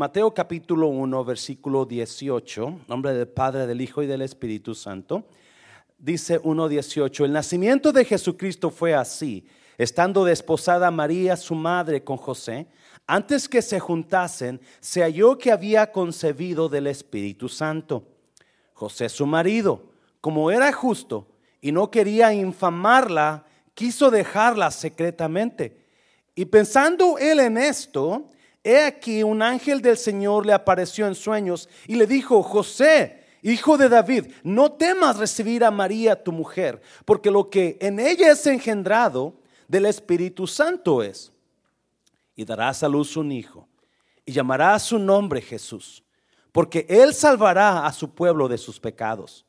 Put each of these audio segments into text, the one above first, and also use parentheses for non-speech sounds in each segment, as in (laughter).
Mateo capítulo 1, versículo 18, nombre del Padre, del Hijo y del Espíritu Santo. Dice 1.18, el nacimiento de Jesucristo fue así, estando desposada María, su madre, con José, antes que se juntasen, se halló que había concebido del Espíritu Santo. José, su marido, como era justo y no quería infamarla, quiso dejarla secretamente. Y pensando él en esto, he aquí un ángel del Señor le apareció en sueños y le dijo, José, hijo de David, no temas recibir a María tu mujer, porque lo que en ella es engendrado del Espíritu Santo es. Y darás a luz un hijo, y llamará su nombre Jesús, porque él salvará a su pueblo de sus pecados.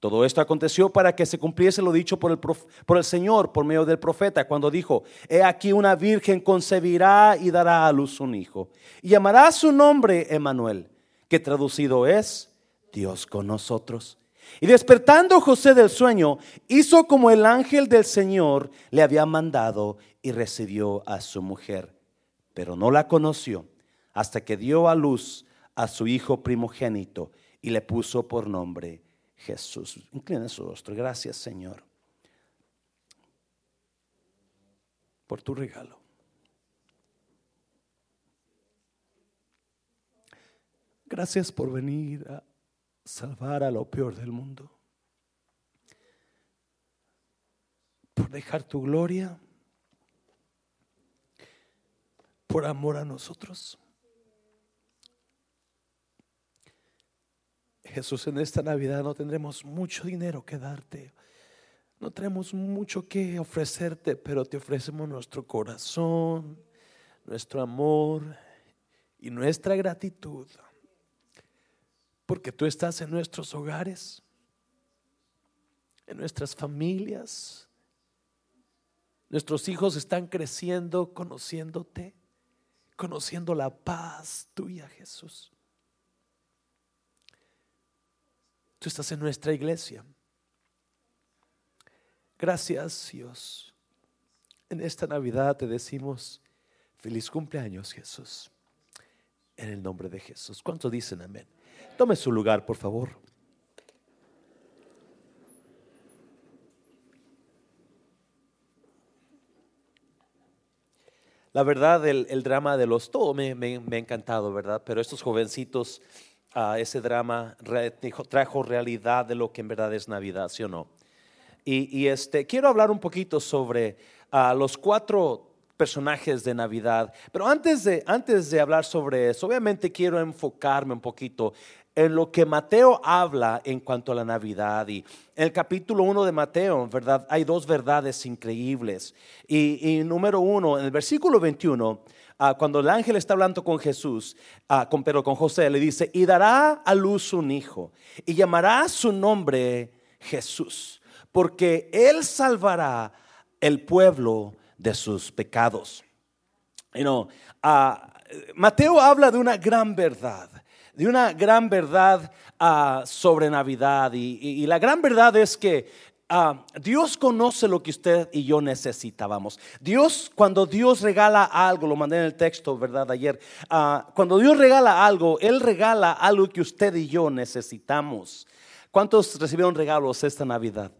Todo esto aconteció para que se cumpliese lo dicho por el, por el, Señor por medio del profeta, cuando dijo, He aquí una virgen concebirá y dará a luz un hijo, y llamará su nombre Emanuel, que traducido es Dios con nosotros. Y despertando José del sueño, hizo como el ángel del Señor le había mandado y recibió a su mujer, pero no la conoció hasta que dio a luz a su hijo primogénito y le puso por nombre Jesús. Inclina su rostro. Gracias, Señor, por tu regalo. Gracias por venir a salvar a lo peor del mundo. Por dejar tu gloria. Por amor a nosotros. Jesús, en esta Navidad no tendremos mucho dinero que darte. No tenemos mucho que ofrecerte, pero te ofrecemos nuestro corazón, nuestro amor y nuestra gratitud. Porque tú estás en nuestros hogares, en nuestras familias. Nuestros hijos están creciendo conociéndote, conociendo la paz tuya, Jesús. Tú estás en nuestra iglesia. Gracias Dios. En esta Navidad te decimos, feliz cumpleaños Jesús. En el nombre de Jesús. ¿Cuántos dicen amén? Tome su lugar, por favor. La verdad, el, drama de los, todo me, me, me ha encantado, ¿verdad? Pero estos jovencitos ese drama trajo realidad de lo que en verdad es Navidad, ¿sí o no? Y, este, quiero hablar un poquito sobre los cuatro personajes de Navidad, pero antes de, antes de hablar sobre eso, obviamente quiero enfocarme un poquito en lo que Mateo habla en cuanto a la Navidad. Y en el capítulo 1 de Mateo, ¿verdad? Hay dos verdades increíbles. Y, y número uno, en el versículo 21, Ah, cuando el ángel está hablando con Jesús, ah, con, pero con José, le dice, y dará a luz un hijo, y llamará su nombre Jesús, porque él salvará el pueblo de sus pecados. You ah, Mateo habla de una gran verdad, de una gran verdad sobre Navidad, y la gran verdad es que Ah, Dios conoce lo que usted y yo necesitábamos. Dios, cuando Dios regala algo, lo mandé en el texto, ¿verdad? Ayer, ah, cuando Dios regala algo, Él regala algo que usted y yo necesitamos. ¿Cuántos recibieron regalos esta Navidad?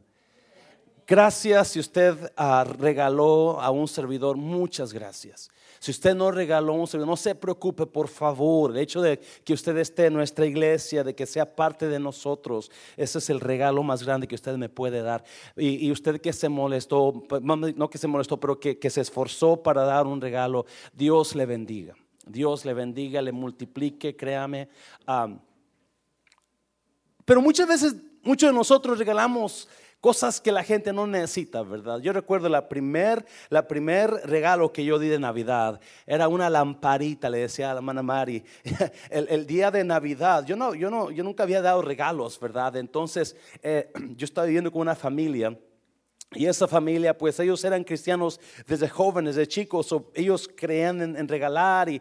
Gracias si usted ah, regaló a un servidor, muchas gracias. Si usted no regaló un servidor, no se preocupe, por favor. El hecho de que usted esté en nuestra iglesia, de que sea parte de nosotros, ese es el regalo más grande que usted me puede dar. Y, usted que se molestó, pues, no que se molestó, pero que, se esforzó para dar un regalo, Dios le bendiga. Dios le bendiga, le multiplique, créame. pero muchas veces, muchos de nosotros regalamos cosas que la gente no necesita, ¿verdad? Yo recuerdo la primer, la primer regalo que yo di de Navidad era una lamparita, le decía a la hermana Mari, (laughs) el, día de Navidad, yo, no, yo, no, yo nunca había dado regalos, ¿verdad? Entonces, eh, (clears throat) yo estaba viviendo con una familia y esa familia, pues ellos eran cristianos desde jóvenes, de chicos, ellos creían en, regalar y,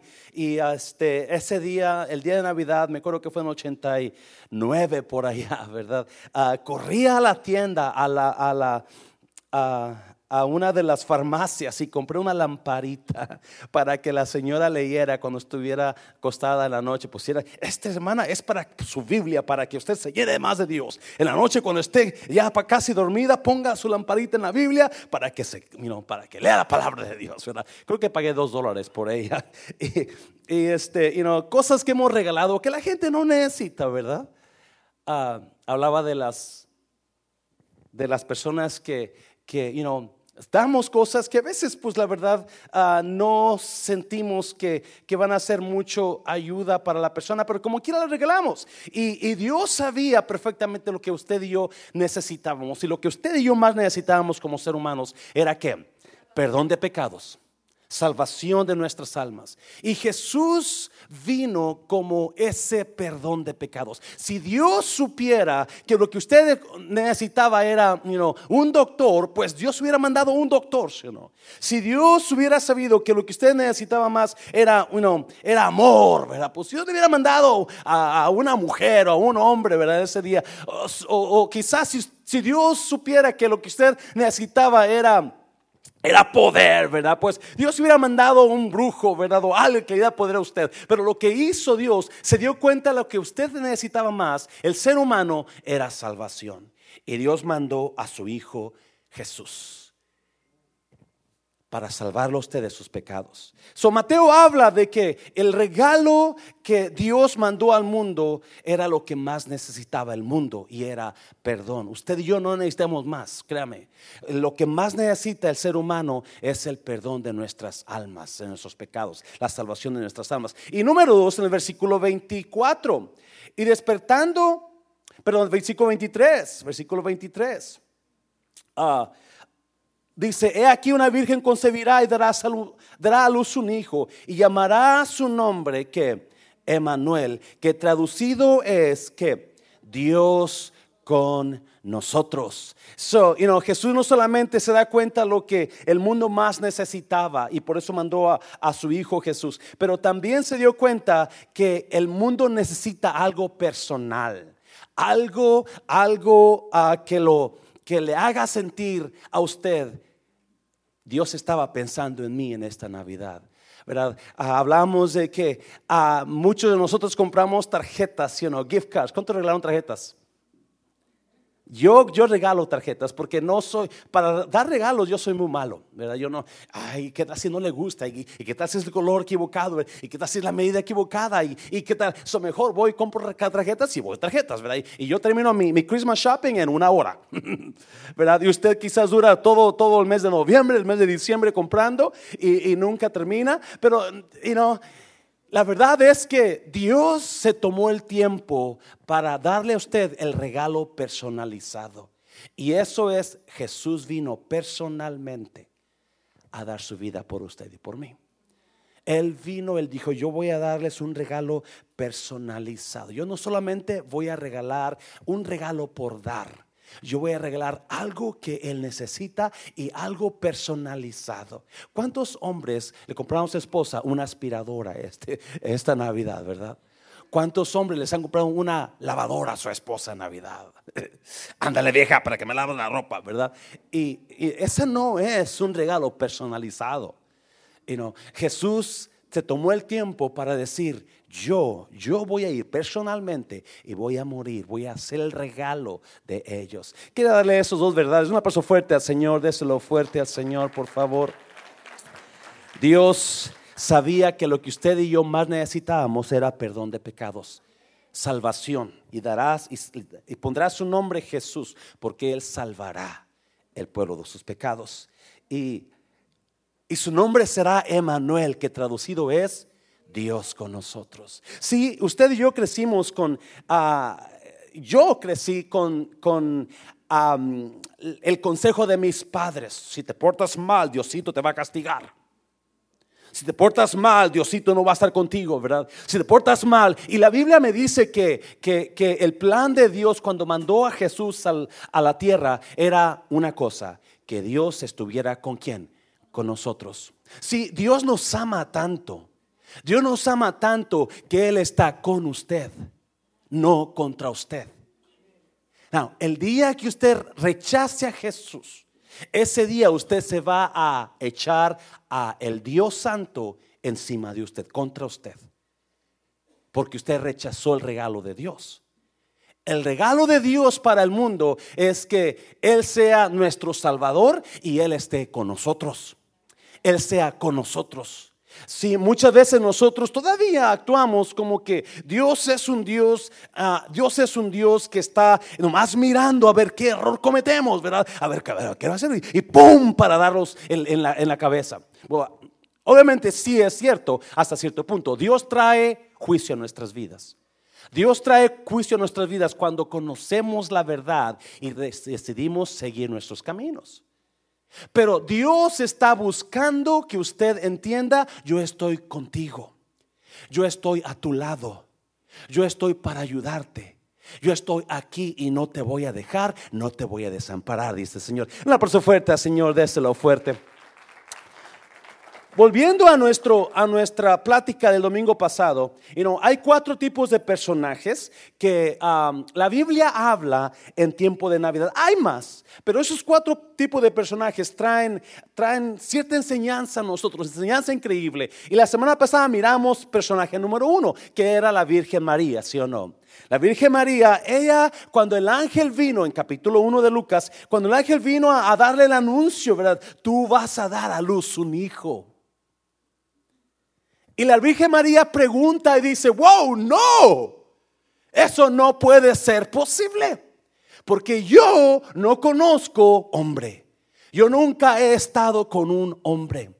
este, ese día, el día de Navidad, me acuerdo que fue en 89 por allá, (laughs) ¿verdad? Ah, corría a la tienda, a la, a la, a una de las farmacias y compré una lamparita (laughs) para que la señora leyera cuando estuviera acostada en la noche. Pusiera, esta semana es para su Biblia, para que usted se llene más de Dios. En la noche cuando esté ya casi dormida, ponga su lamparita en la Biblia para que, se, para que lea la palabra de Dios. Creo que pagué dos dólares por ella. (laughs) Y, este, you cosas que hemos regalado que la gente no necesita, ¿verdad? Ah, hablaba de las, de las personas que, que you know, damos cosas que a veces, pues la verdad, ah, no sentimos que, que, van a ser mucho ayuda para la persona, pero como quiera la regalamos. Y, y, Dios sabía perfectamente lo que usted y yo necesitábamos. Y lo que usted y yo más necesitábamos como ser humanos era que perdón de pecados salvación de nuestras almas. Y Jesús vino como ese perdón de pecados. Si Dios supiera que lo que usted necesitaba era un doctor, pues Dios hubiera mandado un doctor. Si Dios hubiera sabido que lo que usted necesitaba más era, era amor, ¿verdad? pues Dios hubiera mandado a, una mujer o a un hombre ¿verdad? ese día. O, quizás si, si Dios supiera que lo que usted necesitaba era era poder, ¿verdad? Pues Dios hubiera mandado un brujo, ¿verdad? O algo que le diera poder a usted. Pero lo que hizo Dios, se dio cuenta de lo que usted necesitaba más, el ser humano, era salvación. Y Dios mandó a su Hijo Jesús para salvarlo usted de sus pecados. So Mateo habla de que el regalo que Dios mandó al mundo era lo que más necesitaba el mundo y era perdón. Usted y yo no necesitamos más, créame. Lo que más necesita el ser humano es el perdón de nuestras almas, de nuestros pecados, la salvación de nuestras almas. Y número dos, en el versículo 24, y despertando, perdón, versículo 23, versículo 23. Ah, Dice, he aquí una virgen concebirá y dará, dará a luz un hijo y llamará su nombre que Emanuel, que traducido es que Dios con nosotros. So, you know, Jesús no solamente se da cuenta lo que el mundo más necesitaba y por eso mandó a, su hijo Jesús, pero también se dio cuenta que el mundo necesita algo personal, algo, algo uh, que lo que le haga sentir a usted Dios estaba pensando en mí en esta Navidad. ¿verdad? Ah, hablamos de que ah, muchos de nosotros compramos tarjetas, know, gift cards. ¿Cuánto regalaron tarjetas? Yo, yo regalo tarjetas porque no soy, para dar regalos yo soy muy malo, ¿verdad? Yo no, ay, ¿qué tal si no le gusta? ¿Y, qué tal si es el color equivocado? ¿Y qué tal si es la medida equivocada? ¿Y, y qué tal? So mejor voy, compro tarjetas y voy tarjetas, ¿verdad? Y, yo termino mi, mi, Christmas shopping en una hora, (laughs) ¿verdad? Y usted quizás dura todo, todo el mes de noviembre, el mes de diciembre comprando y, nunca termina, pero, you know, la verdad es que Dios se tomó el tiempo para darle a usted el regalo personalizado. Y eso es, Jesús vino personalmente a dar su vida por usted y por mí. Él vino, él dijo, yo voy a darles un regalo personalizado. Yo no solamente voy a regalar un regalo por dar. Yo voy a regalar algo que él necesita y algo personalizado. ¿Cuántos hombres le compraron a su esposa una aspiradora este, esta Navidad, verdad? ¿Cuántos hombres les han comprado una lavadora a su esposa en Navidad? (laughs) Ándale vieja para que me lave la ropa, ¿verdad? Y, ese no es un regalo personalizado. Jesús se tomó el tiempo para decir, yo, yo voy a ir personalmente y voy a morir, voy a hacer el regalo de ellos. Quiero darle esos dos verdades. Un aplauso fuerte al Señor, déselo fuerte al Señor, por favor. Dios sabía que lo que usted y yo más necesitábamos era perdón de pecados, salvación. Y darás y, pondrás su nombre Jesús, porque Él salvará el pueblo de sus pecados. Y, y su nombre será Emanuel, que traducido es Dios con nosotros. Si usted y yo crecimos con, ah, yo crecí con, con el consejo de mis padres. Si te portas mal, Diosito te va a castigar. Si te portas mal, Diosito no va a estar contigo, ¿verdad? Si te portas mal, y la Biblia me dice que, que, el plan de Dios cuando mandó a Jesús a la tierra era una cosa, que Dios estuviera con quién? Con nosotros. Si Dios nos ama tanto, Dios nos ama tanto que Él está con usted, no contra usted. el día que usted rechace a Jesús ese día usted se va a echar a el Dios Santo encima de usted, contra usted. Porque usted rechazó el regalo de Dios. El regalo de Dios para el mundo es que Él sea nuestro Salvador y Él esté con nosotros. Él sea con nosotros. Si muchas veces nosotros todavía actuamos como que Dios es un Dios, ah, Dios es un Dios que está nomás mirando a ver qué error cometemos, ¿verdad? A ver, qué va a hacer y, ¡pum! para darlos en la, cabeza. obviamente sí es cierto hasta cierto punto. Dios trae juicio a nuestras vidas. Dios trae juicio a nuestras vidas cuando conocemos la verdad y decidimos seguir nuestros caminos. Pero Dios está buscando que usted entienda, yo estoy contigo, yo estoy a tu lado, yo estoy para ayudarte. Yo estoy aquí y no te voy a dejar, no te voy a desamparar, dice el Señor. Una persona fuerte, Señor, déselo fuerte. Volviendo a, nuestro, a nuestra plática del domingo pasado, hay cuatro tipos de personajes que um, la Biblia habla en tiempo de Navidad. Hay más, pero esos cuatro tipos de personajes traen, traen cierta enseñanza a nosotros, enseñanza increíble. Y la semana pasada miramos personaje número uno, que era la Virgen María, ¿sí o no? La Virgen María, ella, cuando el ángel vino, en capítulo 1 de Lucas, cuando el ángel vino a, a darle el anuncio, ¿verdad? Tú vas a dar a luz un hijo. Y la Virgen María pregunta y dice, wow, no, eso no puede ser posible, porque yo no conozco hombre. Yo nunca he estado con un hombre.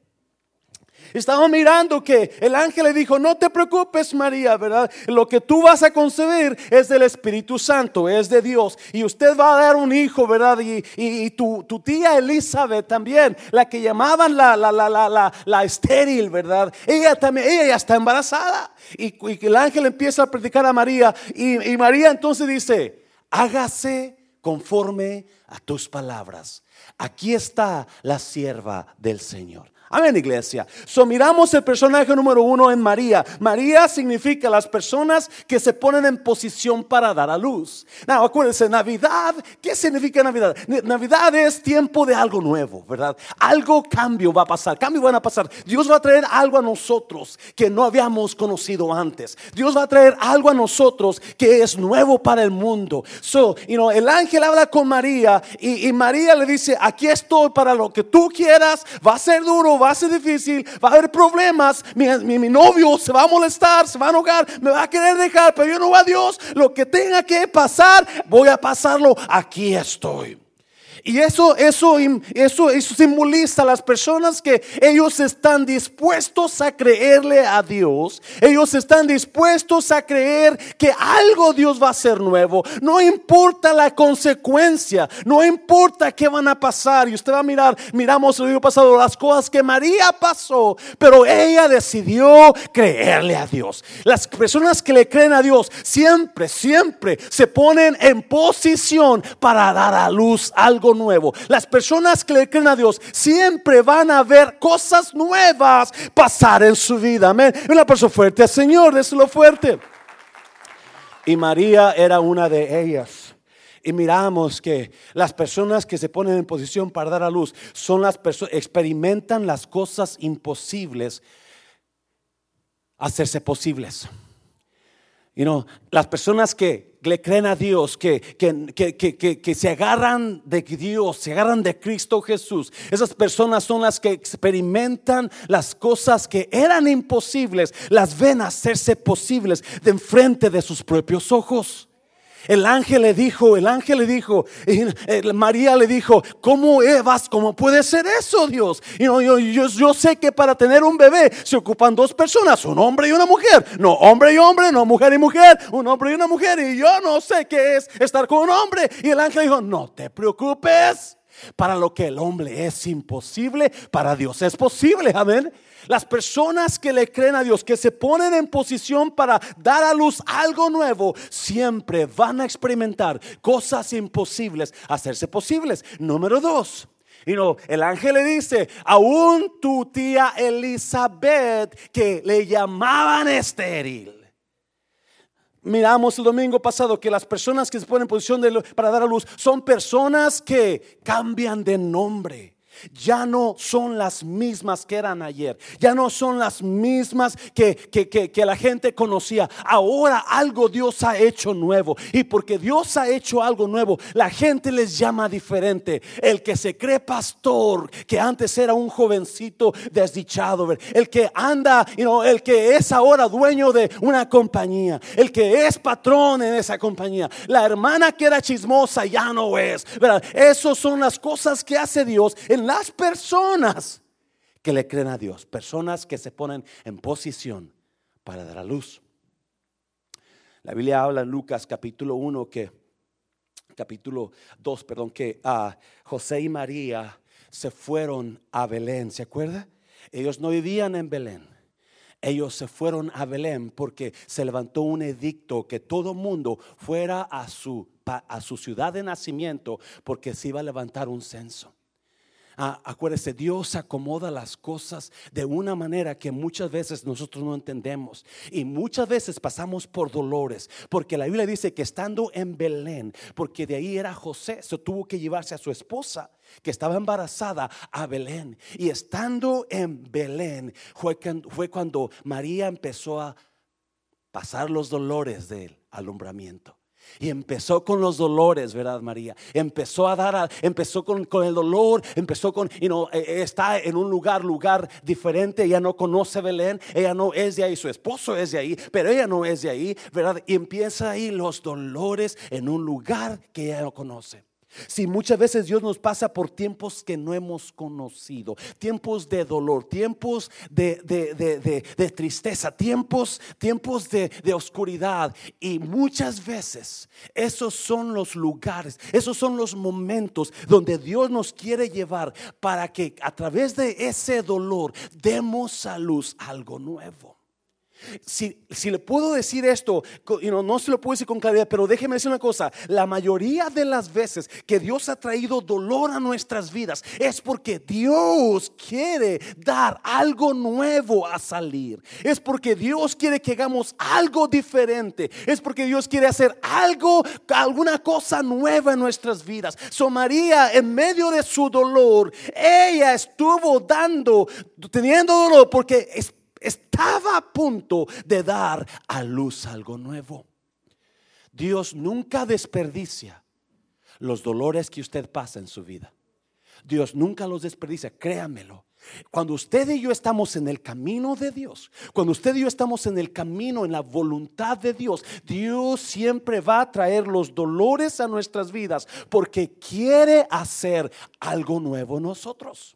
Estaba mirando que el ángel le dijo, no te preocupes María, ¿verdad? Lo que tú vas a concebir es del Espíritu Santo, es de Dios. Y usted va a dar un hijo, ¿verdad? Y, tu, tía Elizabeth también, la que llamaban la, la, la, la, estéril, ¿verdad? Ella también, ella ya está embarazada. Y, el ángel empieza a predicar a María. Y María entonces dice, hágase conforme a tus palabras. Aquí está la sierva del Señor. Amén, iglesia. So miramos el personaje número uno en María. María significa las personas que se ponen en posición para dar a luz. Now, acuérdense, Navidad, ¿qué significa Navidad? Navidad es tiempo de algo nuevo, ¿verdad? Algo cambio va a pasar, cambio van a pasar. Dios va a traer algo a nosotros que no habíamos conocido antes. Dios va a traer algo a nosotros que es nuevo para el mundo. So, you know, el ángel habla con María y, y María le dice, aquí estoy para lo que tú quieras, va a ser duro va a ser difícil, va a haber problemas, mi, mi, novio se va a molestar, se va a enojar, me va a querer dejar, pero yo no voy a Dios, lo que tenga que pasar, voy a pasarlo, aquí estoy. Y eso, eso, eso, eso simboliza a las personas que ellos están dispuestos a creerle a Dios. Ellos están dispuestos a creer que algo Dios va a hacer nuevo. No importa la consecuencia, no importa qué van a pasar. Y usted va a mirar, miramos el año pasado las cosas que María pasó, pero ella decidió creerle a Dios. Las personas que le creen a Dios siempre, siempre se ponen en posición para dar a luz algo nuevo. Las personas que le creen a Dios siempre van a ver cosas nuevas pasar en su vida. Amén. Una persona fuerte, Señor, lo fuerte. Y María era una de ellas. Y miramos que las personas que se ponen en posición para dar a luz son las personas, experimentan las cosas imposibles hacerse posibles. You know, las personas que le creen a Dios, que, que, que, se agarran de Dios, se agarran de Cristo Jesús. Esas personas son las que experimentan las cosas que eran imposibles, las ven hacerse posibles de enfrente de sus propios ojos. El ángel le dijo, el ángel le dijo, y María le dijo, ¿cómo Evas? ¿Cómo puede ser eso, Dios? Y yo, yo, yo, sé que para tener un bebé se ocupan dos personas, un hombre y una mujer. No hombre y hombre, no mujer y mujer, un hombre y una mujer. Y yo no sé qué es estar con un hombre. Y el ángel dijo, no te preocupes. Para lo que el hombre es imposible, para Dios es posible. Amén. Las personas que le creen a Dios, que se ponen en posición para dar a luz algo nuevo, siempre van a experimentar cosas imposibles, hacerse posibles. Número dos. Y no, el ángel le dice, aún tu tía Elizabeth, que le llamaban estéril. miramos el domingo pasado que las personas que se ponen en posición de, para dar a luz son personas que cambian de nombre ya no son las mismas que eran ayer, ya no son las mismas que, que, la gente conocía. Ahora algo Dios ha hecho nuevo y porque Dios ha hecho algo nuevo, la gente les llama diferente. El que se cree pastor, que antes era un jovencito desdichado, el que anda, el que es ahora dueño de una compañía, el que es patrón en esa compañía, la hermana que era chismosa ya no es. Esas son las cosas que hace Dios en las personas que le creen a Dios, personas que se ponen en posición para dar a luz. La Biblia habla en Lucas capítulo 1 que capítulo 2, perdón, que a José y María se fueron a Belén, ¿se acuerda? Ellos no vivían en Belén. Ellos se fueron a Belén porque se levantó un edicto que todo mundo fuera a su, a su ciudad de nacimiento porque se iba a levantar un censo. Ah, acuérdese, Dios acomoda las cosas de una manera que muchas veces nosotros no entendemos. Y muchas veces pasamos por dolores. Porque la Biblia dice que estando en Belén, porque de ahí era José, se tuvo que llevarse a su esposa que estaba embarazada a Belén. Y estando en Belén fue, fue cuando María empezó a pasar los dolores del alumbramiento. Y empezó con los dolores, ¿verdad, María? Empezó a dar, empezó con, con, el dolor, empezó con, y no, e, está en un lugar, lugar diferente. Ella no conoce Belén, ella no es de ahí, su esposo es de ahí, pero ella no es de ahí, ¿verdad? Y empieza ahí los dolores en un lugar que ella no conoce. Si muchas veces Dios nos pasa por tiempos que no hemos conocido, tiempos de dolor, tiempos de, de, tristeza, tiempos, tiempos de, oscuridad. Y muchas veces esos son los lugares, esos son los momentos donde Dios nos quiere llevar para que a través de ese dolor demos a luz algo nuevo. Si, le puedo decir esto, no se lo puedo decir con claridad, pero déjeme decir una cosa, la mayoría de las veces que Dios ha traído dolor a nuestras vidas es porque Dios quiere dar algo nuevo a salir, es porque Dios quiere que hagamos algo diferente, es porque Dios quiere hacer algo, alguna cosa nueva en nuestras vidas. So María, en medio de su dolor, ella estuvo dando, teniendo dolor porque es estaba a punto de dar a luz algo nuevo. Dios nunca desperdicia los dolores que usted pasa en su vida. Dios nunca los desperdicia, créamelo. Cuando usted y yo estamos en el camino de Dios, cuando usted y yo estamos en el camino, en la voluntad de Dios, Dios siempre va a traer los dolores a nuestras vidas porque quiere hacer algo nuevo en nosotros.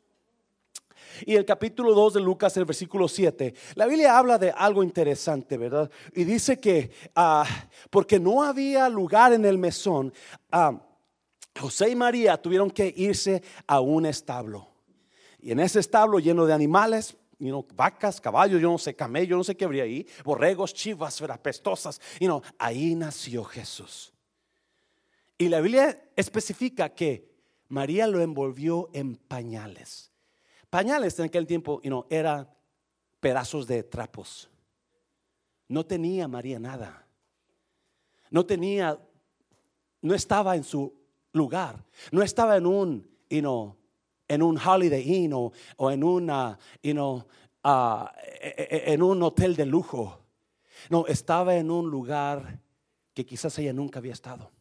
Y el capítulo 2 de Lucas, el versículo 7, la Biblia habla de algo interesante, ¿verdad? Y dice que ah, porque no había lugar en el mesón, ah, José y María tuvieron que irse a un establo. Y en ese establo lleno de animales, vacas, caballos, yo no sé, camellos, yo no sé qué habría ahí, borregos, chivas, pestosas, y no, ahí nació Jesús. Y la Biblia especifica que María lo envolvió en pañales. Pañales en aquel tiempo you eran pedazos de trapos. No tenía María nada. No tenía, no estaba en su lugar. No estaba en un, you en un Holiday Inn o, en, una, you e, e, en un hotel de lujo. No, estaba en un lugar que quizás ella nunca había estado.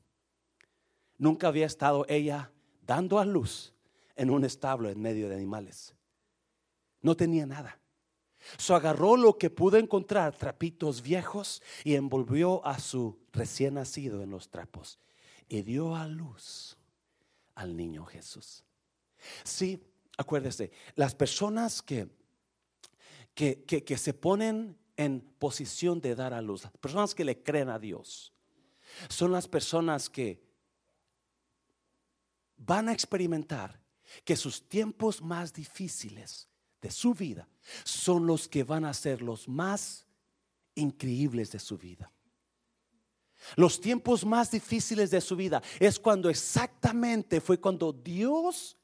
Nunca había estado ella dando a luz en un establo en medio de animales. No tenía nada. So agarró lo que pudo encontrar, trapitos viejos, y envolvió a su recién nacido en los trapos. Y dio a luz al niño Jesús. Sí, acuérdese, las personas que, que, que, se ponen en posición de dar a luz, las personas que le creen a Dios, son las personas que van a experimentar que sus tiempos más difíciles de su vida son los que van a ser los más increíbles de su vida. Los tiempos más difíciles de su vida es cuando exactamente fue cuando Dios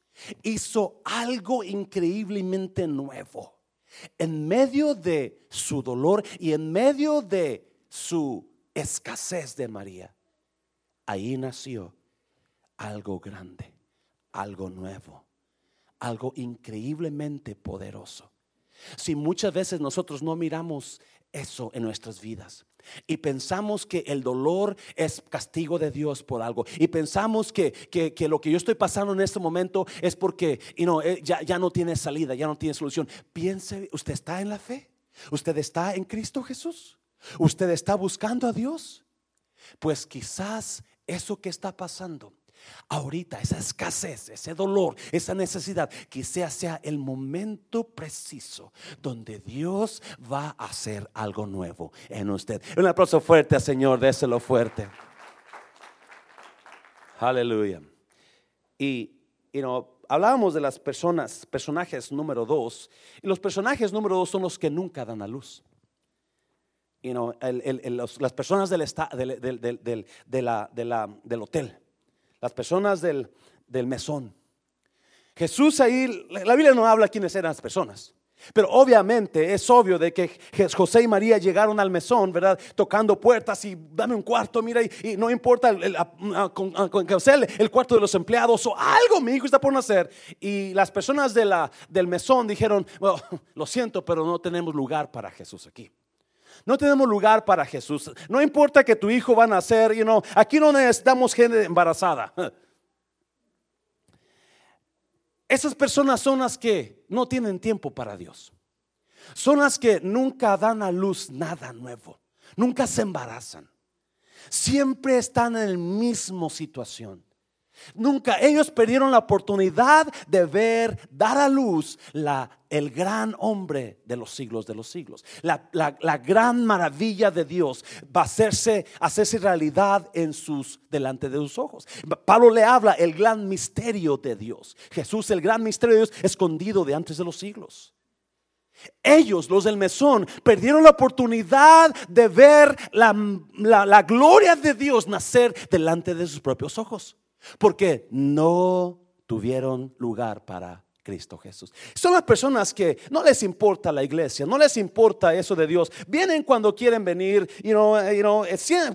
hizo algo increíblemente nuevo. En medio de su dolor y en medio de su escasez de María, ahí nació algo grande, algo nuevo, algo increíblemente poderoso. Si muchas veces nosotros no miramos eso en nuestras vidas, y pensamos que el dolor es castigo de Dios por algo. Y pensamos que, lo que yo estoy pasando en este momento es porque eh, ya, ya no tiene salida, ya no tiene solución. Piense, ¿usted está en la fe? ¿Usted está en Cristo Jesús? ¿Usted está buscando a Dios? Pues quizás eso que está pasando ahorita, esa escasez, ese dolor, esa necesidad, quizás sea el momento preciso donde Dios va a hacer algo nuevo en usted. Un aplauso fuerte al Señor, déselo fuerte. Aleluya. Y, you know, hablábamos de las personas, personajes número dos, y los personajes número dos son los que nunca dan a luz. You know, las personas del, del, del hotel las personas del, mesón. Jesús ahí, la Biblia no habla quiénes eran las personas. Pero obviamente es obvio de que José y María llegaron al mesón, ¿verdad? Tocando puertas y dame un cuarto, mira, y, no importa el, el, cuarto de los empleados o algo, mi hijo está por nacer. Y las personas de la, del mesón dijeron, (laughs) lo siento, pero no tenemos lugar para Jesús aquí. No tenemos lugar para Jesús. No importa que tu hijo va a nacer, you know, aquí no necesitamos gente embarazada. (laughs) Esas personas son las que no tienen tiempo para Dios. Son las que nunca dan a luz nada nuevo. Nunca se embarazan. Siempre están en la misma situación. Nunca ellos perdieron la oportunidad de ver, dar a luz la, el gran hombre de los siglos de los siglos. La, gran maravilla de Dios va a hacerse, hacerse realidad en sus, delante de sus ojos. Pablo le habla el gran misterio de Dios. Jesús, el gran misterio de Dios escondido de antes de los siglos. Ellos, los del mesón, perdieron la oportunidad de ver la gloria de Dios nacer delante de sus propios ojos porque no tuvieron lugar para Cristo Jesús. Son las personas que no les importa la iglesia, no les importa eso de Dios. Vienen cuando quieren venir, you know, eh,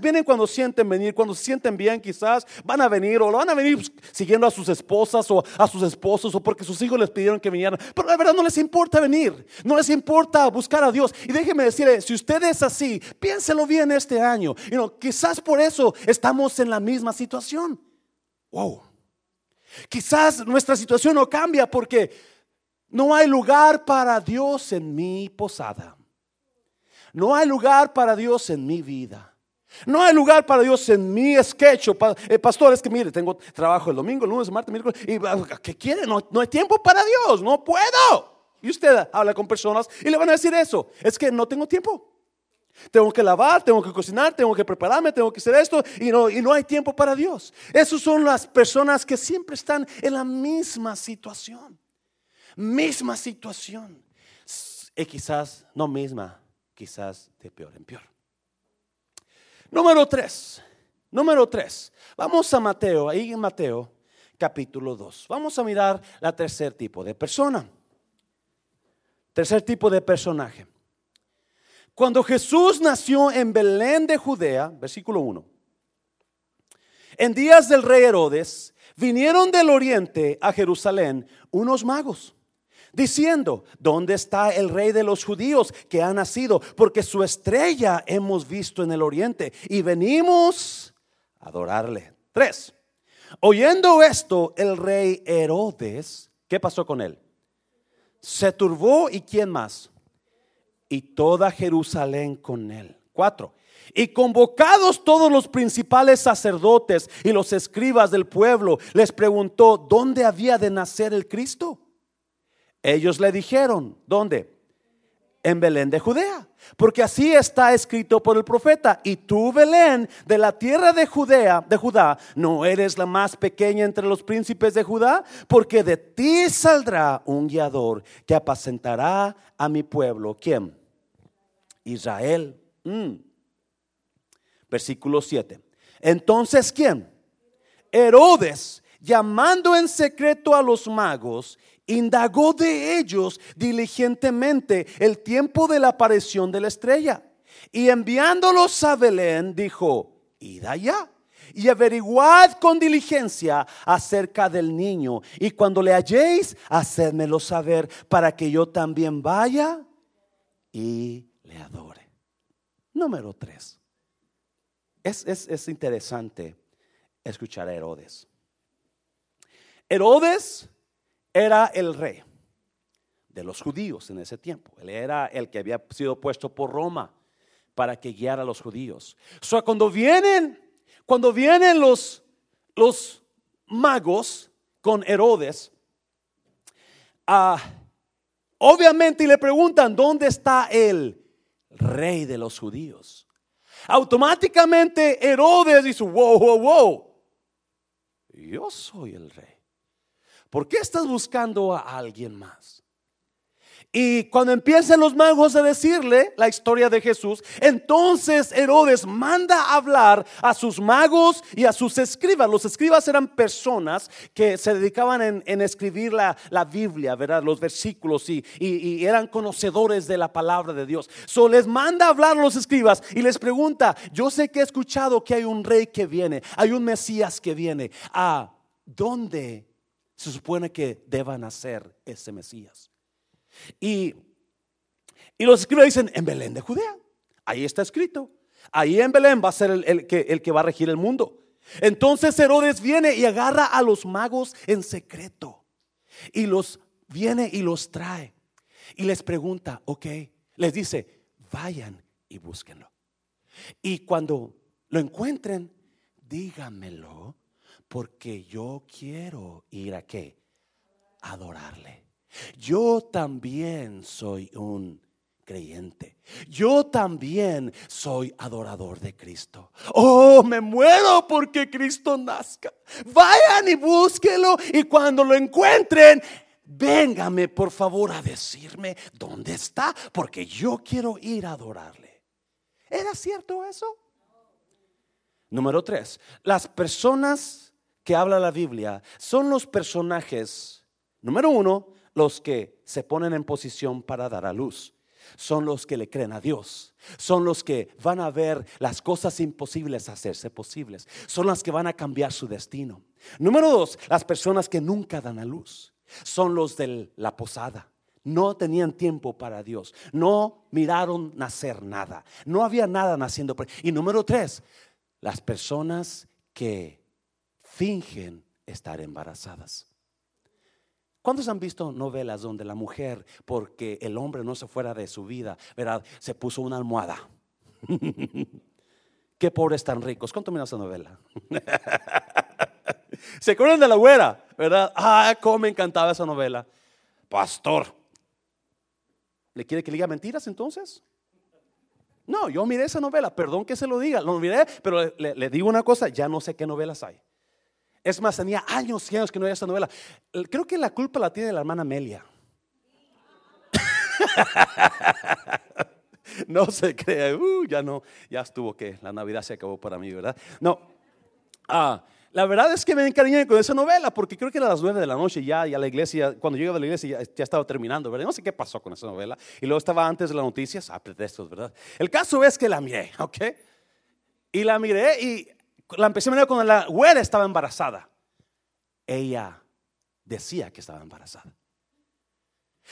vienen cuando sienten venir, cuando se sienten bien quizás van a venir o lo van a venir siguiendo a sus esposas o a sus esposos o porque sus hijos les pidieron que vinieran. Pero la verdad no les importa venir, no les importa buscar a Dios. Y déjenme decirle, si usted es así, piénselo bien este año. You quizás por eso estamos en la misma situación. Wow. Quizás nuestra situación no cambia porque no hay lugar para Dios en mi posada. No hay lugar para Dios en mi vida. No hay lugar para Dios en mi sketch. Eh, pastor, es que mire, tengo trabajo el domingo, el lunes, martes, miércoles. ¿Y ah, qué quiere? No, no hay tiempo para Dios. No puedo. Y usted habla con personas y le van a decir eso. Es que no tengo tiempo. Tengo que lavar, tengo que cocinar, tengo que prepararme, tengo que hacer esto y no, y no hay tiempo para Dios. Esas son las personas que siempre están en la misma situación. Misma situación. Y quizás, no misma, quizás de peor en peor. Número tres. Número tres. Vamos a Mateo, ahí en Mateo capítulo 2. Vamos a mirar la tercer tipo de persona. Tercer tipo de personaje. Cuando Jesús nació en Belén de Judea, versículo 1, en días del rey Herodes, vinieron del oriente a Jerusalén unos magos, diciendo, ¿dónde está el rey de los judíos que ha nacido? Porque su estrella hemos visto en el oriente y venimos a adorarle. Tres. Oyendo esto, el rey Herodes, ¿qué pasó con él? Se turbó y quién más? Y toda Jerusalén con él. Cuatro. Y convocados todos los principales sacerdotes y los escribas del pueblo, les preguntó, ¿dónde había de nacer el Cristo? Ellos le dijeron, ¿dónde? En Belén de Judea. Porque así está escrito por el profeta. Y tú, Belén, de la tierra de Judea, de Judá, no eres la más pequeña entre los príncipes de Judá, porque de ti saldrá un guiador que apacentará a mi pueblo. ¿Quién? Israel. Mm. Versículo 7. Entonces, ¿quién? Herodes, llamando en secreto a los magos, indagó de ellos diligentemente el tiempo de la aparición de la estrella. Y enviándolos a Belén, dijo, id allá y averiguad con diligencia acerca del niño. Y cuando le halléis, hacedmelo saber para que yo también vaya y Número tres. Es, es interesante escuchar a Herodes. Herodes era el rey de los judíos en ese tiempo. Él era el que había sido puesto por Roma para que guiara a los judíos. O sea, cuando vienen, cuando vienen los, los magos con Herodes, ah, obviamente le preguntan, ¿dónde está el rey de los judíos? Automáticamente Herodes dice, wow, wow, wow, yo soy el rey. ¿Por qué estás buscando a alguien más? Y cuando empiezan los magos a decirle la historia de Jesús, entonces Herodes manda a hablar a sus magos y a sus escribas. Los escribas eran personas que se dedicaban en, escribir la, Biblia, ¿verdad? Los versículos y, y, eran conocedores de la palabra de Dios. So les manda a hablar a los escribas y les pregunta, yo sé que he escuchado que hay un rey que viene, hay un Mesías que viene. ¿A dónde se supone que deba nacer ese Mesías? Y, los escribas dicen, en Belén de Judea. Ahí está escrito. Ahí en Belén va a ser el, que, el que va a regir el mundo. Entonces Herodes viene y agarra a los magos en secreto. Y los viene y los trae. Y les pregunta, ok, les dice, vayan y búsquenlo. Y cuando lo encuentren, dígamelo, porque yo quiero ir a qué? Adorarle. Yo también soy un creyente. Yo también soy adorador de Cristo. Oh, me muero porque Cristo nazca. Vayan y búsquelo y cuando lo encuentren, véngame por favor a decirme dónde está, porque yo quiero ir a adorarle. ¿Era cierto eso? Número tres, las personas que habla la Biblia son los personajes, número uno, los que se ponen en posición para dar a luz. Son los que le creen a Dios. Son los que van a ver las cosas imposibles hacerse posibles. Son las que van a cambiar su destino. Número dos, las personas que nunca dan a luz. Son los de la posada. No tenían tiempo para Dios. No miraron nacer nada. No había nada naciendo. Y número tres, las personas que fingen estar embarazadas. ¿Cuántos han visto novelas donde la mujer, porque el hombre no se fuera de su vida, ¿verdad? Se puso una almohada. (laughs) Qué pobres tan ricos. ¿Cuánto mira esa novela? (laughs) ¿Se acuerdan de la güera? ¿Verdad? Ah, cómo me encantaba esa novela. Pastor. ¿Le quiere que le diga mentiras entonces? No, yo miré esa novela, perdón que se lo diga, lo miré, pero le digo una cosa, ya no sé qué novelas hay. Es más, tenía años y años que no había esta novela. Creo que la culpa la tiene la hermana Amelia. (laughs) no se cree, uh, ya no, ya estuvo que la Navidad se acabó para mí, ¿verdad? No. Ah, la verdad es que me encariñé con esa novela porque creo que era las nueve de la noche ya, ya la iglesia, cuando llegaba a la iglesia ya, estaba terminando, ¿verdad? No sé qué pasó con esa novela. Y luego estaba antes de las noticias, ah, pretextos, ¿verdad? El caso es que la miré, ¿ok? Y la miré y la empecé a mirar cuando la güera estaba embarazada. Ella decía que estaba embarazada.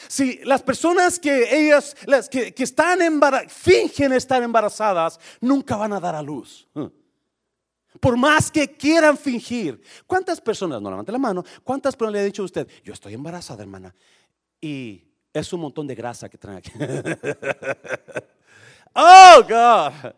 Si las personas que ellas, las que, están embarazadas, fingen estar embarazadas, nunca van a dar a luz. Por más que quieran fingir. ¿Cuántas personas, no levante la mano, cuántas personas le ha dicho a usted, yo estoy embarazada, hermana? Y es un montón de grasa que traen aquí. (laughs) oh, God.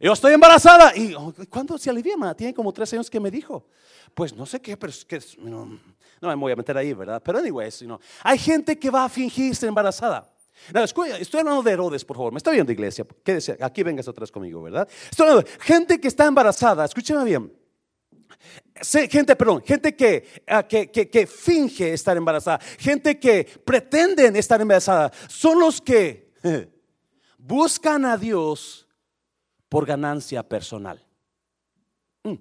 Yo estoy embarazada. ¿Y oh, cuándo se alivia? Tiene como tres años que me dijo. Pues no sé qué, pero es que no, me voy a meter ahí, ¿verdad? Pero anyways, hay gente que va a fingir ser embarazada. estoy hablando de Herodes, por favor. Me está viendo, iglesia. Quédese, aquí vengas vez conmigo, ¿verdad? Estoy hablando de gente que está embarazada. Escúcheme bien. Gente, perdón, gente ah, que, que, que, finge estar embarazada, gente que pretenden estar embarazada, son los que (laughs) buscan a Dios por ganancia personal. Mm.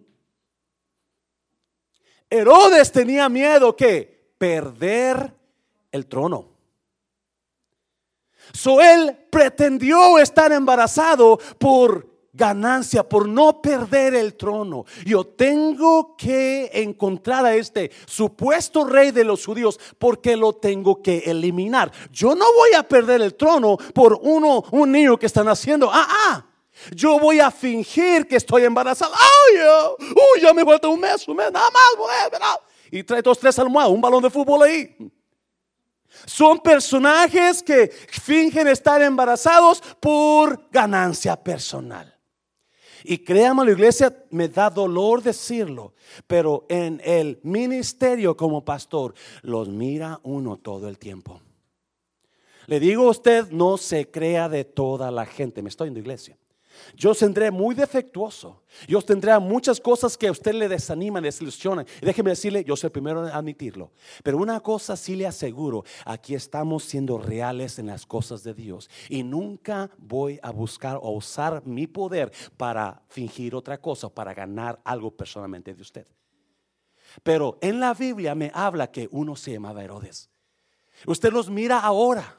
Herodes tenía miedo que perder el trono. So él pretendió estar embarazado por ganancia, por no perder el trono. Yo tengo que encontrar a este supuesto rey de los judíos porque lo tengo que eliminar. Yo no voy a perder el trono por uno, un niño que están haciendo. Ah, ah. Yo voy a fingir que estoy embarazada. Ay, uy, ya me falta un mes, un mes, nada más. Y trae dos, tres almohadas, un balón de fútbol ahí. Son personajes que fingen estar embarazados por ganancia personal. Y créanme, la iglesia me da dolor decirlo, pero en el ministerio como pastor los mira uno todo el tiempo. Le digo a usted, no se crea de toda la gente. Me estoy en la iglesia. Yo tendré muy defectuoso. Yo tendré muchas cosas que a usted le desaniman, desilusionan. Y déjeme decirle, yo soy el primero en admitirlo. Pero una cosa sí le aseguro, aquí estamos siendo reales en las cosas de Dios. Y nunca voy a buscar o usar mi poder para fingir otra cosa, para ganar algo personalmente de usted. Pero en la Biblia me habla que uno se llamaba Herodes. Usted los mira ahora.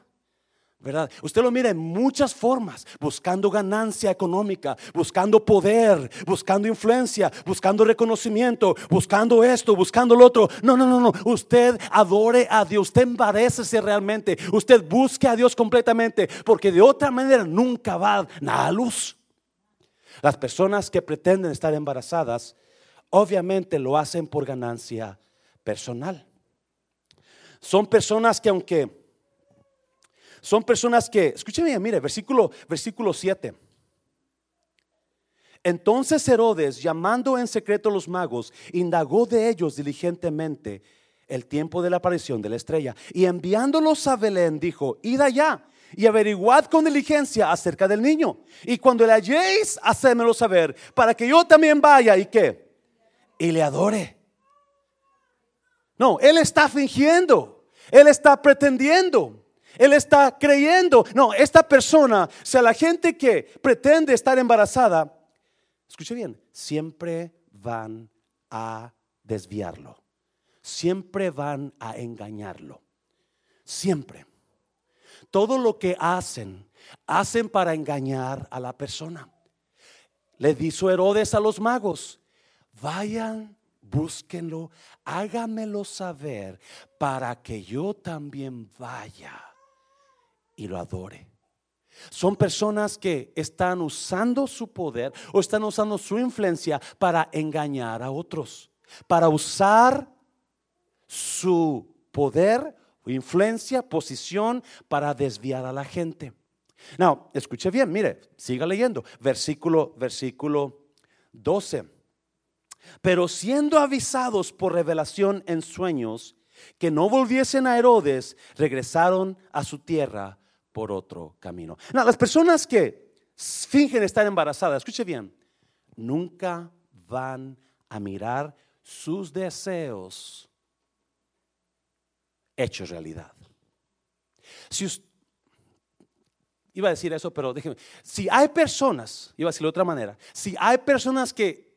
¿Verdad? Usted lo mira en muchas formas, buscando ganancia económica, buscando poder, buscando influencia, buscando reconocimiento, buscando esto, buscando lo otro. No, no, no, no. Usted adore a Dios, usted embarécese realmente, usted busque a Dios completamente, porque de otra manera nunca va a luz. Las personas que pretenden estar embarazadas, obviamente lo hacen por ganancia personal. Son personas que aunque son personas que, escúcheme, mire, versículo, versículo 7. Entonces Herodes, llamando en secreto a los magos, indagó de ellos diligentemente el tiempo de la aparición de la estrella. Y enviándolos a Belén, dijo, id allá y averiguad con diligencia acerca del niño. Y cuando le halléis, hacémelo saber, para que yo también vaya y qué, y le adore. No, él está fingiendo, él está pretendiendo. Él está creyendo. No, esta persona, o sea, la gente que pretende estar embarazada, escuche bien, siempre van a desviarlo. Siempre van a engañarlo. Siempre. Todo lo que hacen, hacen para engañar a la persona. Le dijo Herodes a los magos, vayan, búsquenlo, háganmelo saber para que yo también vaya y lo adore. Son personas que están usando su poder o están usando su influencia para engañar a otros, para usar su poder, influencia, posición para desviar a la gente. No, escuche bien, mire, siga leyendo, versículo versículo 12. Pero siendo avisados por revelación en sueños que no volviesen a Herodes, regresaron a su tierra por otro camino. No, las personas que fingen estar embarazadas, escuche bien, nunca van a mirar sus deseos hechos realidad. Si iba a decir eso, pero déjeme, si hay personas, iba a decirlo de otra manera, si hay personas que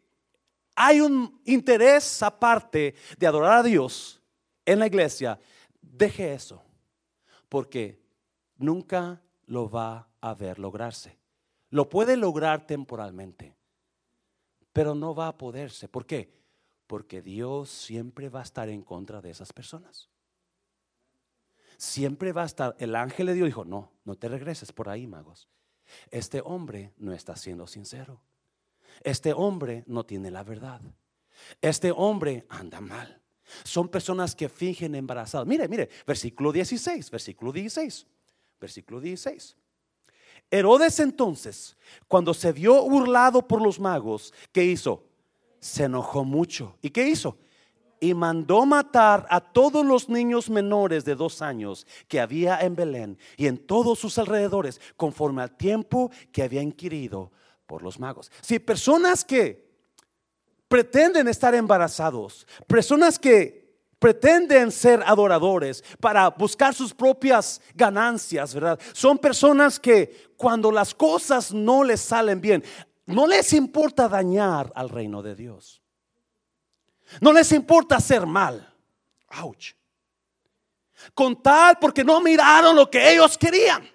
hay un interés aparte de adorar a Dios en la iglesia, deje eso, porque nunca lo va a ver lograrse. Lo puede lograr temporalmente, pero no va a poderse. ¿Por qué? Porque Dios siempre va a estar en contra de esas personas. Siempre va a estar, el ángel de Dios dijo, no, no te regreses por ahí, magos. Este hombre no está siendo sincero. Este hombre no tiene la verdad. Este hombre anda mal. Son personas que fingen embarazadas. Mire, mire, versículo 16, versículo 16 versículo 16. Herodes entonces, cuando se vio burlado por los magos, ¿qué hizo? Se enojó mucho. ¿Y qué hizo? Y mandó matar a todos los niños menores de dos años que había en Belén y en todos sus alrededores, conforme al tiempo que había inquirido por los magos. Si personas que pretenden estar embarazados, personas que pretenden ser adoradores para buscar sus propias ganancias, ¿verdad? Son personas que cuando las cosas no les salen bien, no les importa dañar al reino de Dios. No les importa hacer mal. Ouch. Con tal porque no miraron lo que ellos querían.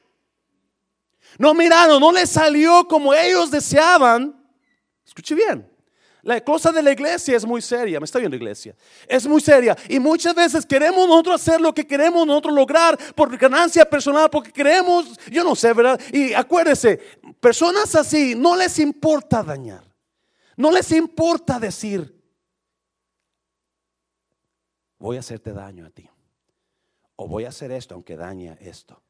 No miraron, no les salió como ellos deseaban. Escuche bien. La cosa de la iglesia es muy seria, me está viendo iglesia, es muy seria. Y muchas veces queremos nosotros hacer lo que queremos nosotros lograr por ganancia personal, porque queremos, yo no sé, ¿verdad? Y acuérdese, personas así no les importa dañar, no les importa decir, voy a hacerte daño a ti, o voy a hacer esto aunque dañe esto,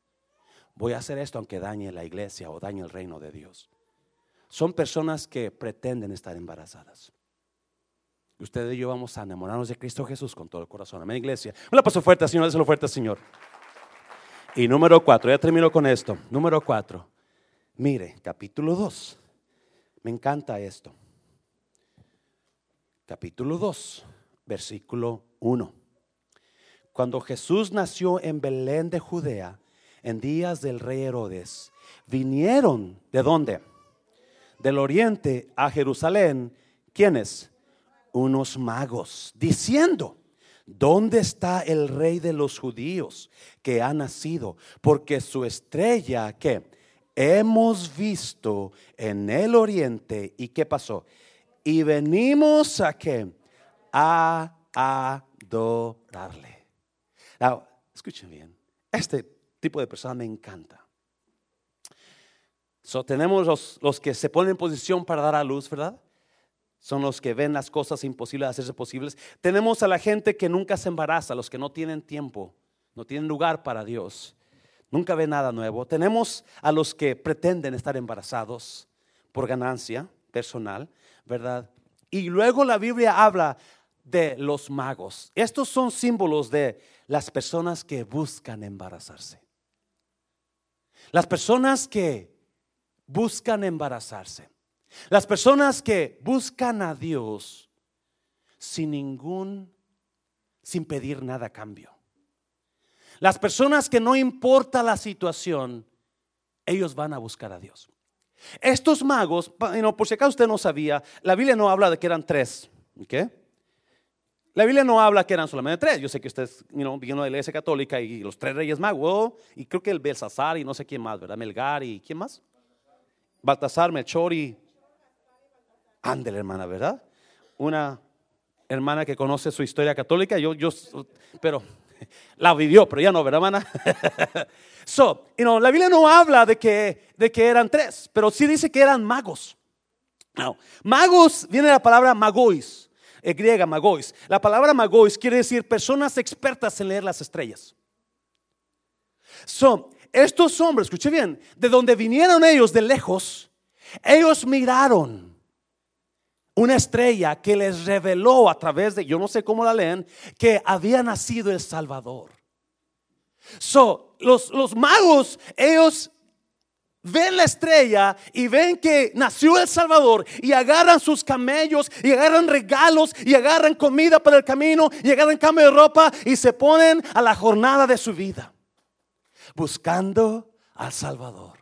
voy a hacer esto aunque dañe la iglesia o dañe el reino de Dios son personas que pretenden estar embarazadas. Ustedes y yo vamos a enamorarnos de Cristo Jesús con todo el corazón. Amén, iglesia. Un paso fuerte, Señor, déselo fuerte, Señor. Y número cuatro, ya termino con esto. Número cuatro, mire, capítulo 2. Me encanta esto. Capítulo 2, versículo 1. Cuando Jesús nació en Belén de Judea, en días del rey Herodes, vinieron, ¿de dónde? Del oriente a Jerusalén, ¿quiénes? Unos magos, diciendo, ¿dónde está el rey de los judíos que ha nacido? Porque su estrella, ¿qué? Hemos visto en el oriente. ¿Y qué pasó? Y venimos a qué? A adorarle. Ahora, escuchen bien, este tipo de persona me encanta tenemos los, los, que se ponen en posición para dar a luz, ¿verdad? Son los que ven las cosas imposibles de hacerse posibles. Tenemos a la gente que nunca se embaraza, los que no tienen tiempo, no tienen lugar para Dios, nunca ven nada nuevo. Tenemos a los que pretenden estar embarazados por ganancia personal, ¿verdad? Y luego la Biblia habla de los magos. Estos son símbolos de las personas que buscan embarazarse. Las personas que buscan embarazarse. Las personas que buscan a Dios sin ningún, sin pedir nada a cambio. Las personas que no importa la situación, ellos van a buscar a Dios. Estos magos, por si acaso usted no sabía, la Biblia no habla de que eran tres. ¿qué? La Biblia no habla que eran solamente tres. Yo sé que usted vino de la iglesia católica y los tres reyes magos, y creo que el Belsasar y no sé quién más, ¿verdad? Melgar y quién más. Baltasar, Melchor y Ándele, hermana, ¿verdad? Una hermana que conoce su historia católica, yo, yo, pero la vivió, pero ya no, ¿verdad, hermana? (laughs) so, you know, la Biblia no habla de que, de que eran tres, pero sí dice que eran magos. No, magos viene la palabra magois, en griega magois. La palabra magois quiere decir personas expertas en leer las estrellas. So, estos hombres, escuche bien, de donde vinieron ellos de lejos, ellos miraron una estrella que les reveló a través de, yo no sé cómo la leen, que había nacido el Salvador. So, los, los magos, ellos ven la estrella y ven que nació el Salvador y agarran sus camellos y agarran regalos y agarran comida para el camino y agarran cambio de ropa y se ponen a la jornada de su vida buscando al Salvador.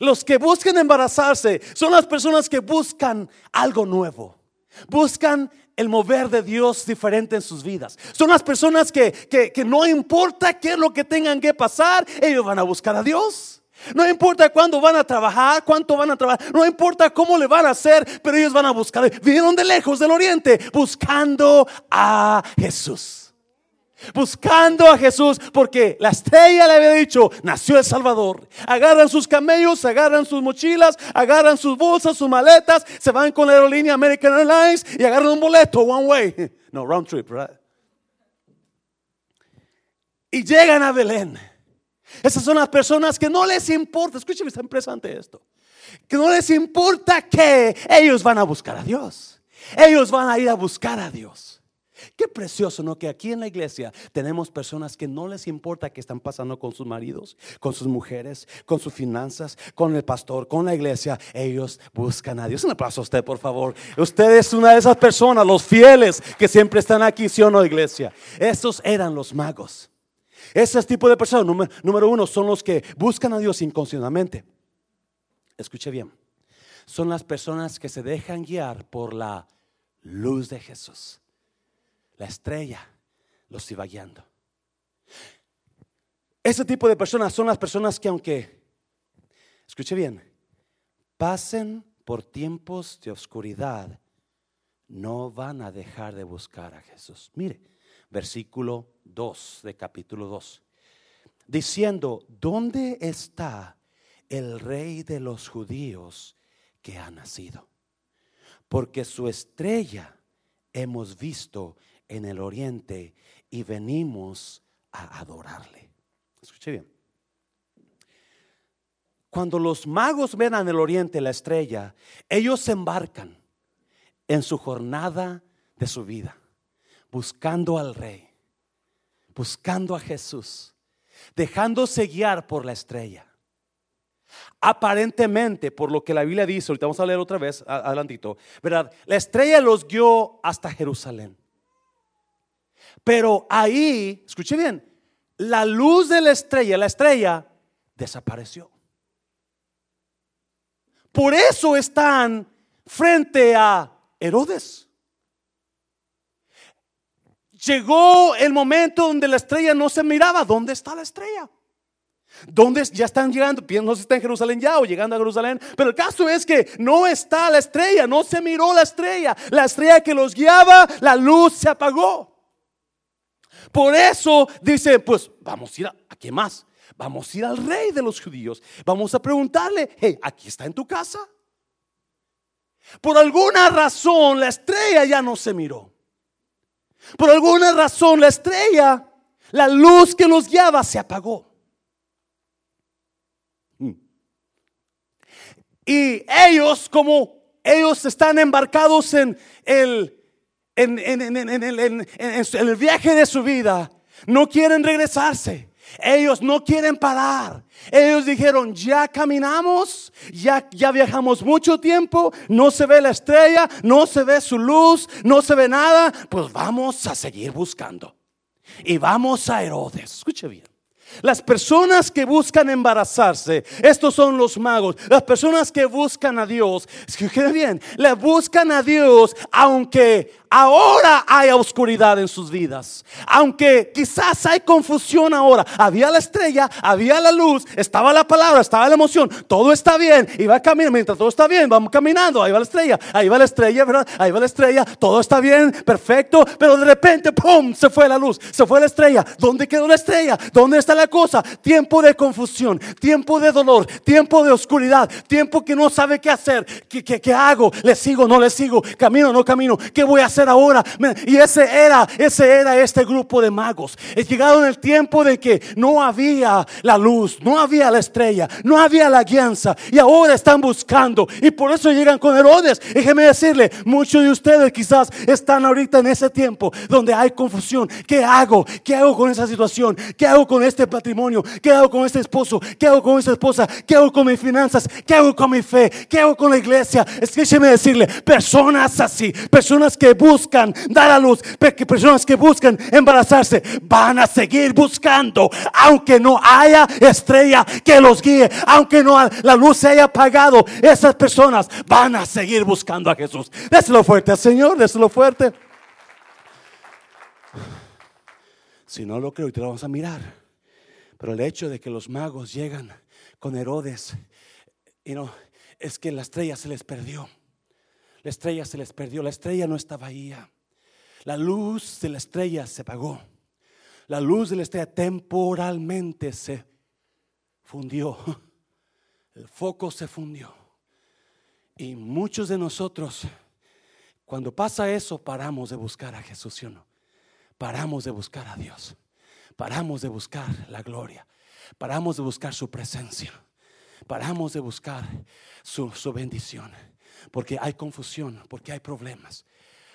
Los que buscan embarazarse son las personas que buscan algo nuevo. Buscan el mover de Dios diferente en sus vidas. Son las personas que, que, no importa qué es lo que tengan que pasar, ellos van a buscar a Dios. No importa cuándo van a trabajar, cuánto van a trabajar, no importa cómo le van a hacer, pero ellos van a buscar. Vinieron de lejos del oriente buscando a Jesús buscando a Jesús porque la estrella le había dicho, nació el Salvador. Agarran sus camellos, agarran sus mochilas, agarran sus bolsas, sus maletas, se van con la aerolínea American Airlines y agarran un boleto, one way. (laughs) No, round trip, right? Y llegan a Belén. Esas son las personas que no les importa, escúcheme, está impresionante esto, que no les importa que ellos van a buscar a Dios. Ellos van a ir a buscar a Dios. Qué precioso, ¿no? Que aquí en la iglesia tenemos personas que no les importa qué están pasando con sus maridos, con sus mujeres, con sus finanzas, con el pastor, con la iglesia. Ellos buscan a Dios. Un aplauso a usted, por favor. Usted es una de esas personas, los fieles que siempre están aquí, ¿sí o no, iglesia? Esos eran los magos. Ese tipo de personas, número, número uno, son los que buscan a Dios inconscientemente. Escuche bien. Son las personas que se dejan guiar por la luz de Jesús la estrella los iba guiando. Ese tipo de personas son las personas que aunque escuche bien, pasen por tiempos de oscuridad, no van a dejar de buscar a Jesús. Mire, versículo 2 de capítulo 2, diciendo, ¿dónde está el rey de los judíos que ha nacido? Porque su estrella hemos visto en el oriente y venimos a adorarle. Escuche bien. Cuando los magos ven en el oriente la estrella, ellos se embarcan en su jornada de su vida, buscando al rey, buscando a Jesús, dejándose guiar por la estrella. Aparentemente, por lo que la Biblia dice, ahorita vamos a leer otra vez, adelantito, ¿verdad? La estrella los guió hasta Jerusalén. Pero ahí, escuche bien, la luz de la estrella, la estrella desapareció. Por eso están frente a Herodes. Llegó el momento donde la estrella no se miraba. ¿Dónde está la estrella? ¿Dónde ya están llegando? No sé si está en Jerusalén ya o llegando a Jerusalén. Pero el caso es que no está la estrella, no se miró la estrella. La estrella que los guiaba, la luz se apagó. Por eso dice, pues vamos a ir a, ¿a quién más? Vamos a ir al rey de los judíos. Vamos a preguntarle, hey, aquí está en tu casa. Por alguna razón la estrella ya no se miró. Por alguna razón la estrella, la luz que los guiaba se apagó. Mm. Y ellos, como ellos están embarcados en el, en, el viaje de su vida, no quieren regresarse. Ellos no quieren parar. Ellos dijeron, ya caminamos, ya, ya viajamos mucho tiempo, no se ve la estrella, no se ve su luz, no se ve nada, pues vamos a seguir buscando. Y vamos a Herodes. Escuche bien. Las personas que buscan embarazarse, estos son los magos. Las personas que buscan a Dios, escuchen bien, le buscan a Dios aunque Ahora hay oscuridad en sus vidas. Aunque quizás hay confusión ahora. Había la estrella, había la luz, estaba la palabra, estaba la emoción. Todo está bien. Y va caminando. Mientras todo está bien, vamos caminando. Ahí va la estrella, ahí va la estrella, ¿verdad? Ahí va la estrella. Todo está bien, perfecto. Pero de repente, ¡pum! Se fue la luz, se fue la estrella. ¿Dónde quedó la estrella? ¿Dónde está la cosa? Tiempo de confusión, tiempo de dolor, tiempo de oscuridad, tiempo que no sabe qué hacer. ¿Qué, qué, qué hago? ¿Le sigo? ¿No le sigo? ¿Camino? ¿No camino? ¿Qué voy a hacer? Ahora. Y ese era, ese era este grupo de magos. Es llegado en el tiempo de que no había la luz, no había la estrella, no había la guianza. Y ahora están buscando. Y por eso llegan con Herodes. Déjeme decirle, muchos de ustedes quizás están ahorita en ese tiempo donde hay confusión. ¿Qué hago? ¿Qué hago con esa situación? ¿Qué hago con este patrimonio? ¿Qué hago con este esposo? ¿Qué hago con esta esposa? ¿Qué hago con mis finanzas? ¿Qué hago con mi fe? ¿Qué hago con la iglesia? Escúcheme decirle, personas así, personas que buscan dar a luz, personas que buscan embarazarse, van a seguir buscando, aunque no haya estrella que los guíe, aunque no la luz se haya apagado, esas personas van a seguir buscando a Jesús. Déselo fuerte al Señor, déselo fuerte. Si no lo creo, te lo vamos a mirar. Pero el hecho de que los magos llegan con Herodes, y no, es que la estrella se les perdió. La estrella se les perdió, la estrella no estaba ahí. La luz de la estrella se apagó. La luz de la estrella temporalmente se fundió. (laughs) El foco se fundió. Y muchos de nosotros, cuando pasa eso, paramos de buscar a Jesús, ¿sí no? Paramos de buscar a Dios. Paramos de buscar la gloria. Paramos de buscar su presencia. Paramos de buscar su, su bendición porque hay confusión, porque hay problemas.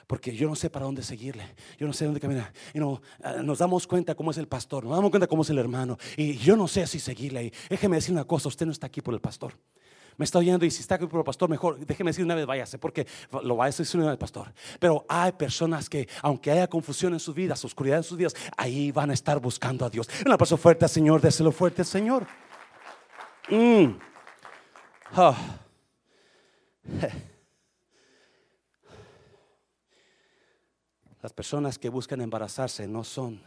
Porque yo no sé para dónde seguirle, yo no sé dónde caminar. Y no, eh, nos damos cuenta cómo es el pastor, nos damos cuenta cómo es el hermano. Y yo no sé si seguirle. Y déjeme decir una cosa: usted no está aquí por el pastor. Me está oyendo y si está aquí por el pastor, mejor déjeme decir una vez, váyase, porque lo va a decir una vez, pastor. Pero hay personas que, aunque haya confusión en sus vidas, oscuridad en sus vidas, ahí van a estar buscando a Dios. Una paso fuerte Señor, déselo fuerte Señor. Mm. Ah. (laughs) Las personas que buscan embarazarse no son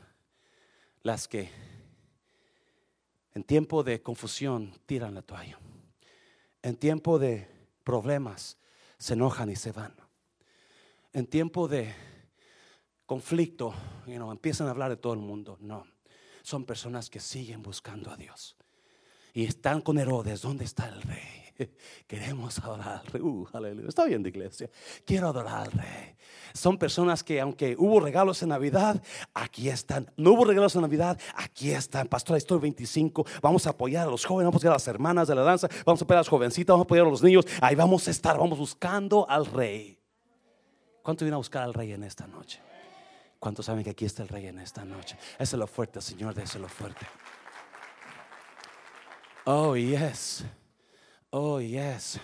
las que en tiempo de confusión tiran la toalla. En tiempo de problemas se enojan y se van. En tiempo de conflicto, empiezan a hablar de todo el mundo. No, son personas que siguen buscando a Dios. Y están con Herodes, ¿dónde está el rey? (laughs) Queremos adorar al rey. Uh, aleluya. Está bien de iglesia. Quiero adorar al rey. Son personas que aunque hubo regalos en Navidad, aquí están. No hubo regalos en Navidad, aquí están. Pastor, estoy 25. Vamos a apoyar a los jóvenes, vamos a apoyar a las hermanas de la danza, vamos a apoyar a las jovencitas, vamos a apoyar a los niños. Ahí vamos a estar, vamos buscando al rey. ¿Cuánto viene a buscar al rey en esta noche? ¿Cuántos saben que aquí está el rey en esta noche? Ese es lo fuerte, Señor, ese es lo fuerte. Oh, yes. Oh, yes.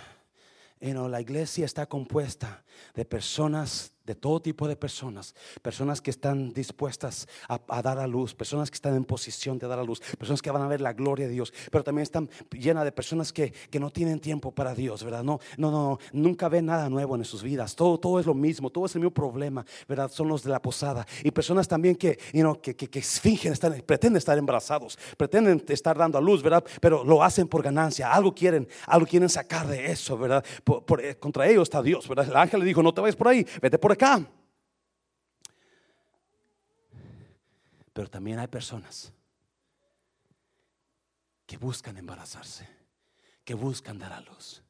You know, la iglesia está compuesta de personas de todo tipo de personas, personas que están dispuestas a, dar a luz, personas que están en posición de dar a luz, personas que van a ver la gloria de Dios, pero también están llenas de personas que, no tienen tiempo para Dios, ¿verdad? No, no, no, nunca ven nada nuevo en sus vidas, todo, todo es lo mismo, todo es el mismo problema, ¿verdad? Son los de la posada y personas también que, you que, que, fingen, estar, pretenden estar embarazados, pretenden estar dando a luz, ¿verdad? Pero lo hacen por ganancia, algo quieren, algo quieren sacar de eso, ¿verdad? Eh, contra ellos está Dios, ¿verdad? El ángel le dijo, no te vayas por ahí, vete por Pero también hay personas que buscan embarazarse, que buscan dar a luz,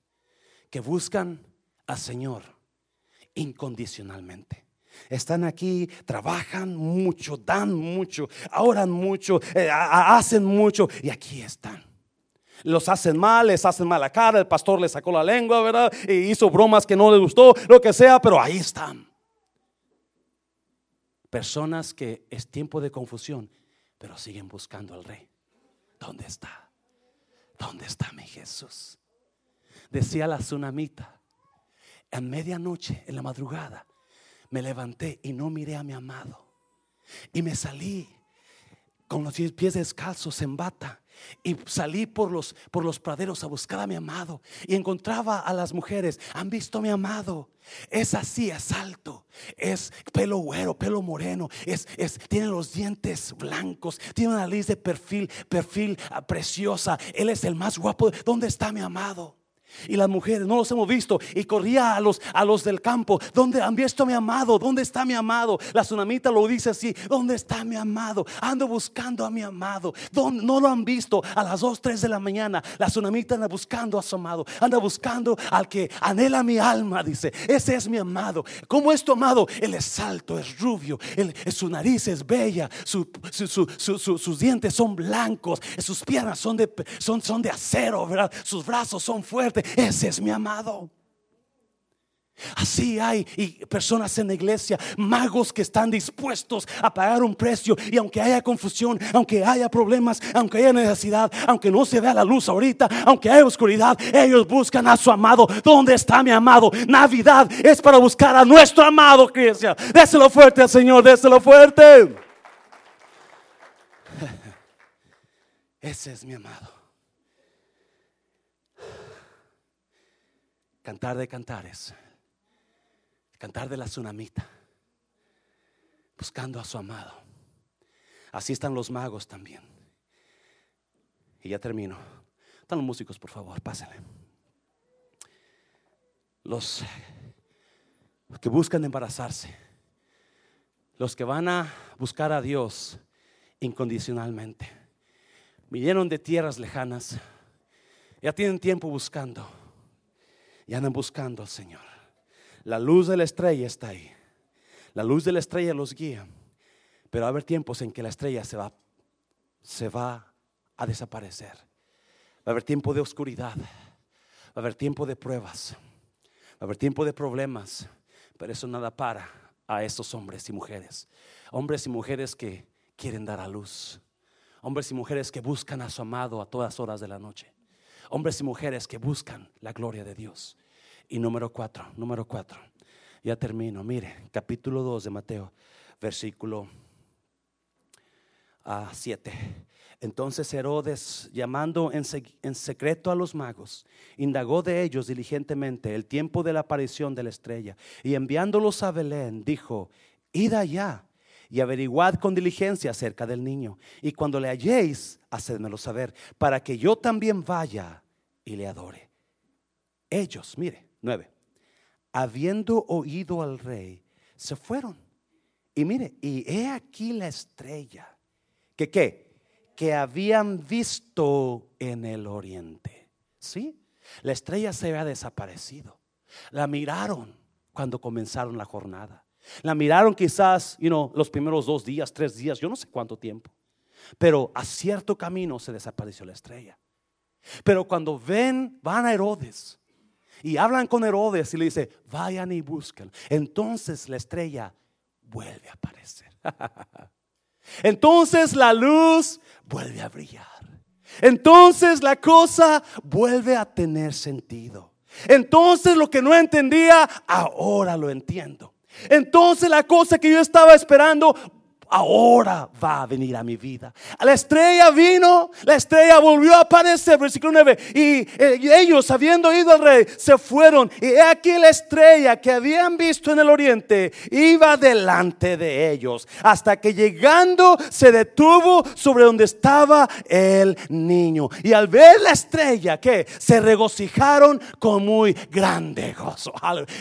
que buscan al Señor incondicionalmente. Están aquí, trabajan mucho, dan mucho, oran mucho, eh, hacen mucho y aquí están. Los hacen mal, les hacen mala cara, el pastor les sacó la lengua, ¿verdad? Y hizo bromas que no les gustó, lo que sea, pero ahí están. Personas que es tiempo de confusión, pero siguen buscando al rey. ¿Dónde está? ¿Dónde está mi Jesús? Decía la tsunamita, en medianoche, en la madrugada, me levanté y no miré a mi amado. Y me salí con los pies descalzos en bata y salí por los, por los praderos a buscar a mi amado. Y encontraba a las mujeres. Han visto a mi amado. Es así, es alto. Es pelo güero, pelo moreno. Es, es, tiene los dientes blancos. Tiene una nariz de perfil, perfil ah, preciosa. Él es el más guapo. ¿Dónde está mi amado? Y las mujeres no los hemos visto. Y corría a los, a los del campo. ¿Dónde han visto a mi amado? ¿Dónde está mi amado? La tsunamita lo dice así. ¿Dónde está mi amado? Ando buscando a mi amado. ¿Dónde? No lo han visto a las 2, 3 de la mañana. La tsunamita anda buscando a su amado. Anda buscando al que anhela mi alma. Dice, ese es mi amado. ¿Cómo es tu amado? Él es alto, es rubio. Su nariz es bella. sus dientes son blancos. Sus piernas son de, son, son de acero. Sus brazos son fuertes ese es mi amado. Así hay personas en la iglesia, magos que están dispuestos a pagar un precio y aunque haya confusión, aunque haya problemas, aunque haya necesidad, aunque no se vea la luz ahorita, aunque haya oscuridad, ellos buscan a su amado. ¿Dónde está mi amado? Navidad es para buscar a nuestro amado, iglesia. Déselo fuerte al Señor, déselo fuerte. (laughs) Ese es mi amado. Cantar de cantares. Cantar de la tsunamita. Buscando a su amado. Así están los magos también. Y ya termino. Están los músicos, por favor, pásenle. Los que buscan embarazarse. Los que van a buscar a Dios incondicionalmente. Vinieron de tierras lejanas. Ya tienen tiempo buscando y andan buscando al Señor. La luz de la estrella está ahí. La luz de la estrella los guía. Pero va a haber tiempos en que la estrella se va, se va a desaparecer. Va a haber tiempo de oscuridad. Va a haber tiempo de pruebas. Va a haber tiempo de problemas. Pero eso nada para a estos hombres y mujeres. Hombres y mujeres que quieren dar a luz. Hombres y mujeres que buscan a su amado a todas horas de la noche hombres y mujeres que buscan la gloria de Dios. Y número cuatro, número cuatro, ya termino. Mire, capítulo 2 de Mateo, versículo 7. Ah, Entonces Herodes, llamando en, en, secreto a los magos, indagó de ellos diligentemente el tiempo de la aparición de la estrella y enviándolos a Belén, dijo, id allá y averiguad con diligencia acerca del niño. Y cuando le halléis, hacedmelo saber, para que yo también vaya y le adore. Ellos, mire, nueve, habiendo oído al rey, se fueron. Y mire, y he aquí la estrella. ¿Que qué? Que habían visto en el oriente. ¿Sí? La estrella se había desaparecido. La miraron cuando comenzaron la jornada. La miraron quizás, you know, los primeros dos días, tres días, yo no sé cuánto tiempo. Pero a cierto camino se desapareció la estrella. Pero cuando ven, van a Herodes y hablan con Herodes y le dice, vayan y busquen. Entonces la estrella vuelve a aparecer. (laughs) Entonces la luz vuelve a brillar. Entonces la cosa vuelve a tener sentido. Entonces lo que no entendía, ahora lo entiendo. Entonces la cosa que yo estaba esperando ahora va a venir a mi vida. La estrella vino, la estrella volvió a aparecer, versículo 9. Eh, y, ellos, habiendo ido al rey, se fueron. Y aquí la estrella que habían visto en el oriente iba delante de ellos, hasta que llegando se detuvo sobre donde estaba el niño. Y al ver la estrella, que se regocijaron con muy grande gozo.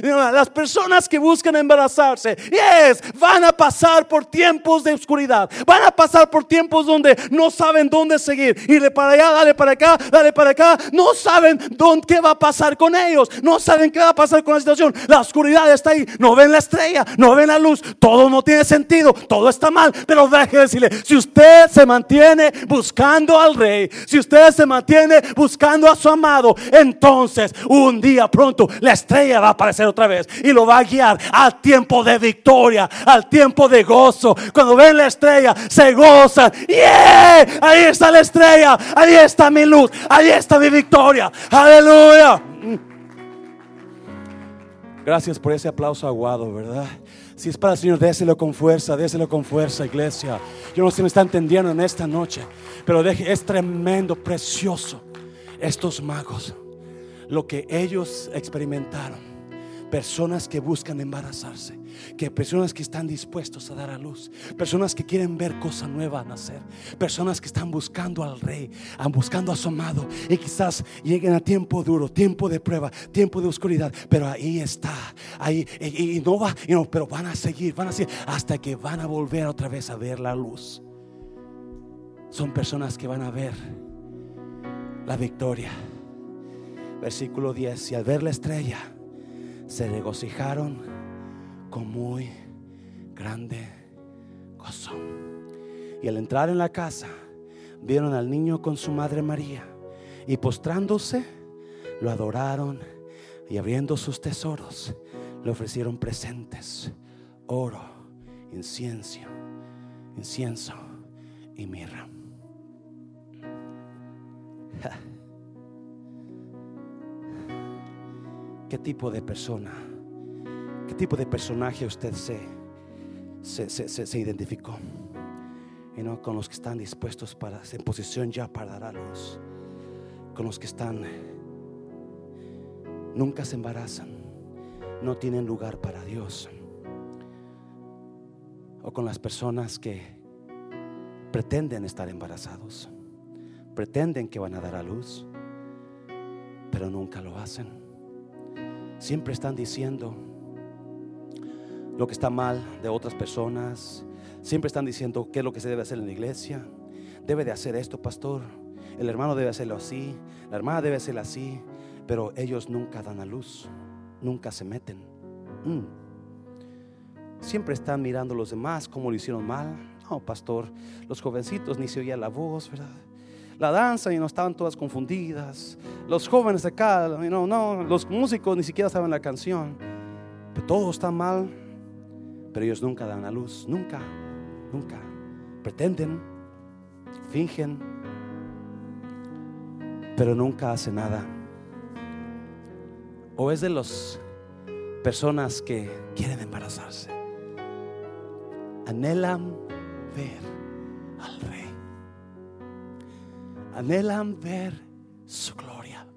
Las personas que buscan embarazarse, yes, van a pasar por tiempos de oscuridad. Van a pasar por tiempos donde no saben dónde seguir. Y de para allá, dale para acá, dale para acá. No saben dónde, qué va a pasar con ellos. No saben qué va a pasar con la situación. La oscuridad está ahí. No ven la estrella, no ven la luz. Todo no tiene sentido. Todo está mal. Pero deje decirle, si usted se mantiene buscando al rey, si usted se mantiene buscando a su amado, entonces un día pronto la estrella va a aparecer otra vez y lo va a guiar al tiempo de victoria, al tiempo de gozo. Cuando ven la estrella, se gozan. ¡Yeah! Ahí está la estrella, ahí está mi luz, ahí está mi victoria. Aleluya. Gracias por ese aplauso aguado, ¿verdad? Si es para el Señor, déselo con fuerza, déselo con fuerza, iglesia. Yo no sé si me está entendiendo en esta noche, pero deje, es tremendo, precioso. Estos magos, lo que ellos experimentaron, personas que buscan embarazarse, que personas que están dispuestos a dar a luz, personas que quieren ver cosa nueva nacer, personas que están buscando al rey, buscando a su amado y quizás lleguen a tiempo duro, tiempo de prueba, tiempo de oscuridad, pero ahí está, ahí y, no va, no, pero van a seguir, van a seguir hasta que van a volver otra vez a ver la luz. Son personas que van a ver la victoria. Versículo 10, y al ver la estrella, se regocijaron con muy grande gozo. Y al entrar en la casa, vieron al niño con su madre María y postrándose, lo adoraron y abriendo sus tesoros, le ofrecieron presentes, oro, incienso, incienso y mirra. (laughs) ¿Qué tipo de persona? ¿Qué tipo de personaje usted se, se, identificó? Y no con los que están dispuestos para, en posición ya para dar a luz. Con los que están, nunca se embarazan, no tienen lugar para Dios. O con las personas que pretenden estar embarazados, pretenden que van a dar a luz, pero nunca lo hacen. Siempre están diciendo, lo que está mal de otras personas. Siempre están diciendo qué es lo que se debe hacer en la iglesia. Debe de hacer esto, pastor. El hermano debe hacerlo así. La hermana debe hacerlo así. Pero ellos nunca dan a luz. Nunca se meten. Mm. Siempre están mirando a los demás cómo lo hicieron mal. No, pastor, los jovencitos ni se oía la voz, ¿verdad? La danza y no estaban todas confundidas. Los jóvenes acá, no, no, los músicos ni siquiera saben la canción. Pero todo está mal pero ellos nunca dan a luz, nunca, nunca. Pretenden, fingen, pero nunca hacen nada. O es de las personas que quieren embarazarse, anhelan ver al rey, anhelan ver su gloria.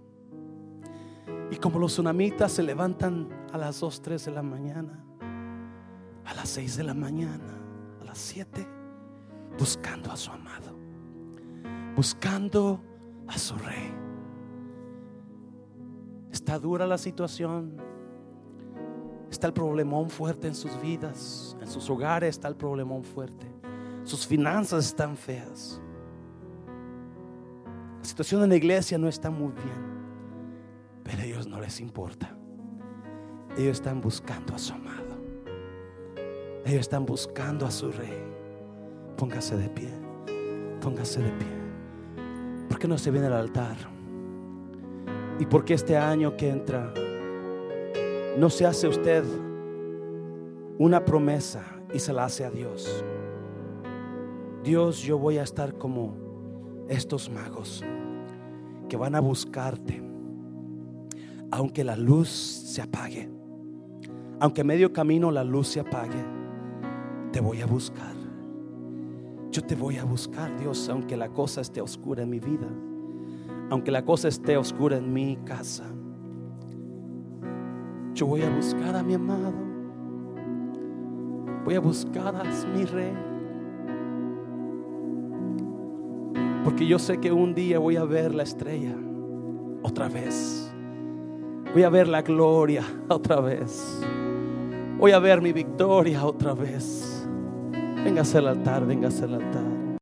Y como los tsunamitas se levantan a las 2, 3 de la mañana, a las 6 de la mañana, a las 7, buscando a su amado, buscando a su rey. Está dura la situación. Está el problemón fuerte en sus vidas. En sus hogares está el problemón fuerte. Sus finanzas están feas. La situación en la iglesia no está muy bien. Pero a ellos no les importa. Ellos están buscando a su amado. Ellos están buscando a su rey. Póngase de pie. Póngase de pie. ¿Por qué no se viene al altar? ¿Y por qué este año que entra no se hace usted una promesa y se la hace a Dios? Dios, yo voy a estar como estos magos que van a buscarte, aunque la luz se apague, aunque medio camino la luz se apague, te voy a buscar. Yo te voy a buscar, Dios, aunque la cosa esté oscura en mi vida, aunque la cosa esté oscura en mi casa. Yo voy a buscar a mi amado. Voy a buscar a mi rey. Porque yo sé que un día voy a ver la estrella otra vez. Voy a ver la gloria otra vez. Voy a ver mi victoria otra vez. Véngase al altar, véngase al altar.